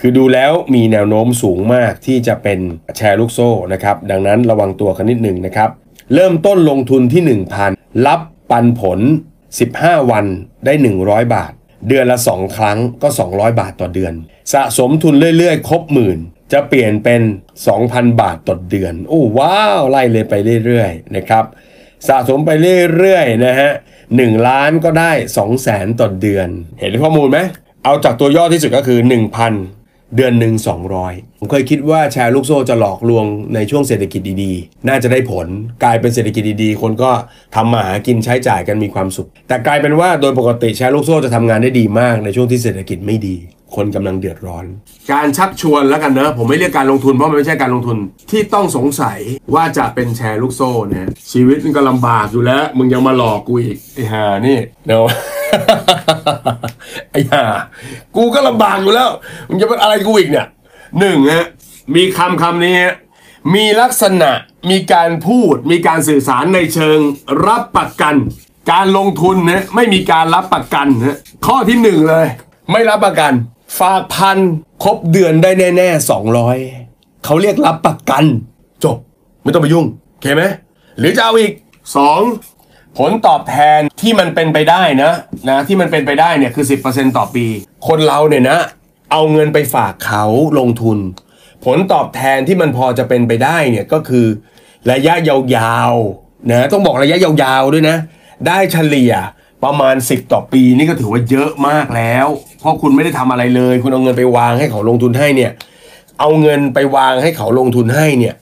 คือดูแล้วมีแนวโน้มสูงมากที่จะเป็นแชร์ลูกโซ่นะครับ ดังนั้นระวังตัวกันนิดหนึ่งนะครับ เริ่มต้นลงทุนที่ 1,000 รับปันผล 15 วันได้ 100 บาท เดือนละ 2 ครั้งก็ 200 บาทต่อเดือน สะสมทุนเรื่อยๆ ครบหมื่น จะเปลี่ยนเป็น 2,000 บาทต่อเดือน โอ้ว้าวไล่เลยไปเรื่อยๆนะครับสะสมไปเรื่อยๆนะฮะ1ล้านก็ได้ 2 0 0แสนต่อเดือน เห็นข้อมูลไหม เอาจากตัวย่อที่สุดก็คือ 1,000 เดือนหนึ่ง200 ผมเคยคิดว่าแชร์ลูกโซ่จะหลอกลวงในช่วงเศรษฐกิจดีๆ น่าจะได้ผลกลายเป็นเศรษฐกิจดีๆ คนก็ทำมาหากินใช้จ่ายกันมีความสุข แต่กลายเป็นว่าโดยปกติแชร์ลูกโซ่จะทำงานได้ดีมากในช่วงที่เศรษฐกิจไม่ดี คนกำลังเดือดร้อน การชักชวนแล้วกันเนอะผมไม่เรียกการลงทุนเพราะมันไม่ใช่การลงทุนที่ต้องสงสัยว่าจะเป็นแชร์ลูกโซ่นะชีวิตมันก็ลำบากอยู่แล้ว มึงยังมาหลอกกูอีกไอ้ห่านี่เนาะ ไอ้ห่ากูก็ลำบากอยู่แล้วมึงจะเป็นอะไรกูอีกเนี่ยหนึ่งฮะมีคำคำนี้มีลักษณะมีการพูดมีการสื่อสารในเชิงรับประกัน การลงทุนนะไม่มีการรับประกันนะข้อที่หนึ่งเลย ไม่รับประกัน ฝากพันครบเดือนได้แน่ๆสองร้อยเขาเรียกรับประกัน จบ ไม่ต้องไปยุ่งโอเคไหมหรือจะเอาอีกสอง ผลตอบแทนที่มันเป็นไปได้นะนะที่มันเป็นไปได้เนี่ยคือ 10%ต่อปี คนเราเนี่ยนะ เอาเงินไปฝากเขาลงทุน ผลตอบแทนที่มันพอจะเป็นไปได้เนี่ยก็คือ ระยะยาวๆนะต้องบอกระยะยาวๆด้วยนะ ได้เฉลี่ยประมาณ 10 ต่อปีนี่ก็ถือว่าเยอะมากแล้ว เพราะคุณไม่ได้ทำอะไรเลย คุณเอาเงินไปวางให้เขาลงทุนให้เนี่ยเอาเงินไปวางให้เขาลงทุนให้เนี่ย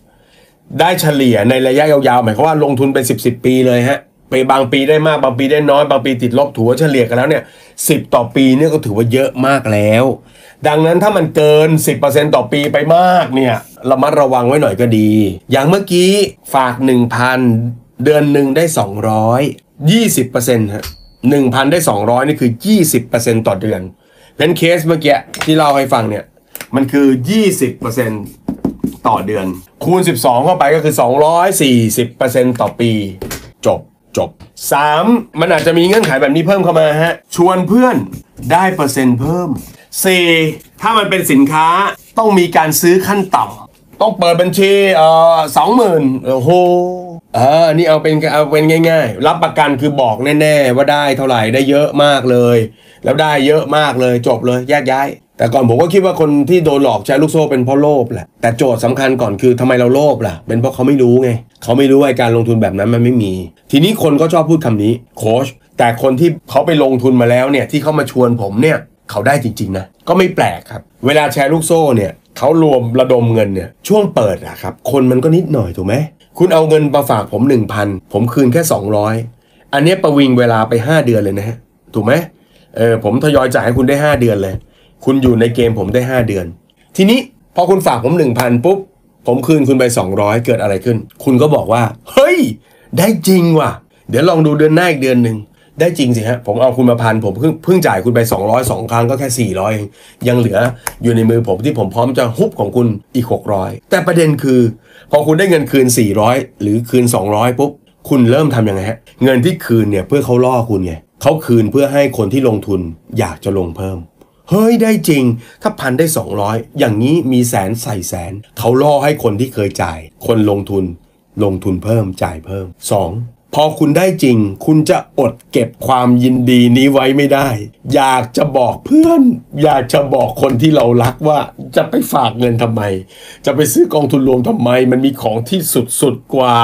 ได้เฉลี่ยในระยะยาวๆหมายความว่าลงทุนเป็นสิบสิบปีเลยฮะ ไปบางปีได้มากบางปีได้น้อยบางปีติดลบถือว่าเฉลี่ยกันแล้วเนี่ยสิบต่อปีเนี่ยก็ถือว่าเยอะมากแล้ว ดังนั้นถ้ามันเกิน 10%ต่อปีไปมากเนี่ยระมัดระวังไว้หน่อยก็ดี อย่างเมื่อกี้ฝาก 1,000 เดือนหนึ่งได้ 200 20%ฮะ1,000 ได้ 200 นี่คือ 20%ต่อเดือนเป็นเคสเมื่อกี้ที่เล่าให้ฟังเนี่ยมันคือ 20%ต่อเดือน คูณ 12 เข้าไปก็คือ 240%ต่อปี จบ 3. มันอาจจะมีเงื่อนไขแบบนี้เพิ่มเข้ามาฮะ ชวนเพื่อนได้เปอร์เซ็นต์เพิ่ม 4. ถ้ามันเป็นสินค้าต้องมีการซื้อขั้นต่ำต้องเปิดบัญชีเอ่อสองหมื่นโอ้โหเออนี่เอาเป็นเอาเป็นง่าย ๆ รับประกันคือบอกแน่ ๆ ว่าได้เท่าไหร่ได้เยอะมากเลย แล้วได้เยอะมากเลยจบเลยแยกย้าย แต่ก่อนผมก็คิดว่าคนที่โดนหลอกใช้ลูกโซ่เป็นเพราะโลภแหละ แต่โจทย์สำคัญก่อนคือทำไมเราโลภล่ะ เป็นเพราะเขาไม่รู้ไง เขาไม่รู้ว่าการลงทุนแบบนั้นมันไม่มี ทีนี้คนก็ชอบพูดคำนี้โค้ชแต่คนที่เขาไปลงทุนมาแล้วเนี่ยที่เขามาชวนผมเนี่ยเขาได้จริงๆนะก็ไม่แปลกครับ เวลาแชร์ลูกโซ่เนี่ยเขารวมระดมเงินเนี่ยช่วงเปิดอะครับคนมันก็นิดหน่อยถูกไหมคุณเอาเงินมาฝากผม 1,000 ผมคืนแค่ 200 อันนี้ประวิงเวลาไป 5 เดือนเลยนะฮะถูกไหมเออผมทยอยจ่ายให้คุณได้ 5 เดือนเลย คุณอยู่ในเกมผมได้ 5 เดือน ทีนี้พอคุณฝากผม 1,000 ปุ๊บ ผมคืนคุณไป 200 เกิดอะไรขึ้น คุณก็บอกว่า เฮ้ย ได้จริงว่ะ เดี๋ยวลองดูเดือนหน้าอีกเดือนหนึ่งได้จริงสิฮะ ผมเอาคุณมาพัน ผมเพิ่งเพิ่งจ่ายคุณไป 200 2 ครั้งก็แค่ 400เองยังเหลืออยู่ในมือผมที่ผมพร้อมจะฮุบของคุณอีก 600 แต่ประเด็นคือ พอคุณได้เงินคืน 400 หรือคืน 200 ปุ๊บ คุณเริ่มทำยังไงฮะ เงินที่คืนเนี่ยเพื่อเขาล่อคุณไงเขาคืนเพื่อให้คนที่ลงทุนอยากจะลงเพิ่ม เฮ้ยได้จริง ถ้าพันได้ 200 อย่างนี้มีแสนใส่แสน เขาล่อให้คนที่เคยจ่าย คนลงทุนลงทุนเพิ่มจ่ายเพิ่ม 2. พอคุณได้จริง คุณจะอดเก็บความยินดีนี้ไว้ไม่ได้ อยากจะบอกเพื่อน อยากจะบอกคนที่เรารักว่าจะไปฝากเงินทำไม จะไปซื้อกองทุนรวมทำไม มันมีของที่สุดๆกว่า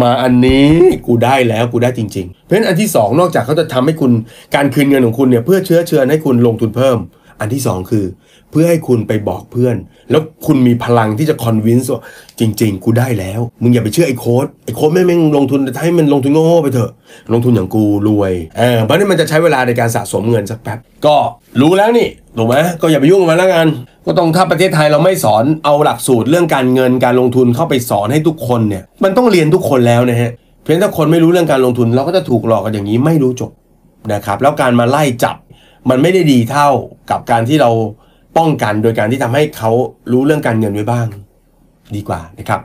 มาอันนี้กูได้แล้วกูได้จริง ๆ เพราะฉะนั้นอันที่สองนอกจากเขาจะทำให้คุณการคืนเงินของคุณเนี่ยเพื่อเชื้อเชิญให้คุณลงทุนเพิ่ม อันที่สองคือ พื่อให้คุณไปบอกเพื่อน แล้วคุณมีพลังที่จะคอนวินส์ว่าจริง ๆ กูได้แล้ว มึงอย่าไปเชื่อไอ้โค้ดไอ้โค้ดไม่แม่งลงทุนให้มันลงทุนโง่ไปเถอะ ลงทุนอย่างกูรวยเออเพราะนี่มันจะใช้เวลาในการสะสมเงินสักแป๊บ ก็รู้แล้วนี่ถูกไหมก็อย่าไปยุ่งกับมันแล้วกัน ก็ต้องถ้าประเทศไทยเราไม่สอนเอาหลักสูตรเรื่องการเงินการลงทุนเข้าไปสอนให้ทุกคนเนี่ยมันต้องเรียนทุกคนแล้วนะฮะเพียงถ้าคนไม่รู้เรื่องการลงทุนเราก็จะถูกหลอกกันอย่างนี้ไม่รู้จบนะครับแล้วการมาไล่จับมันไม่ได้ดีเท่ากับการที่เรา ป้องกันโดยการที่ทำให้เขารู้เรื่องการเงินไว้บ้าง ดีกว่านะครับ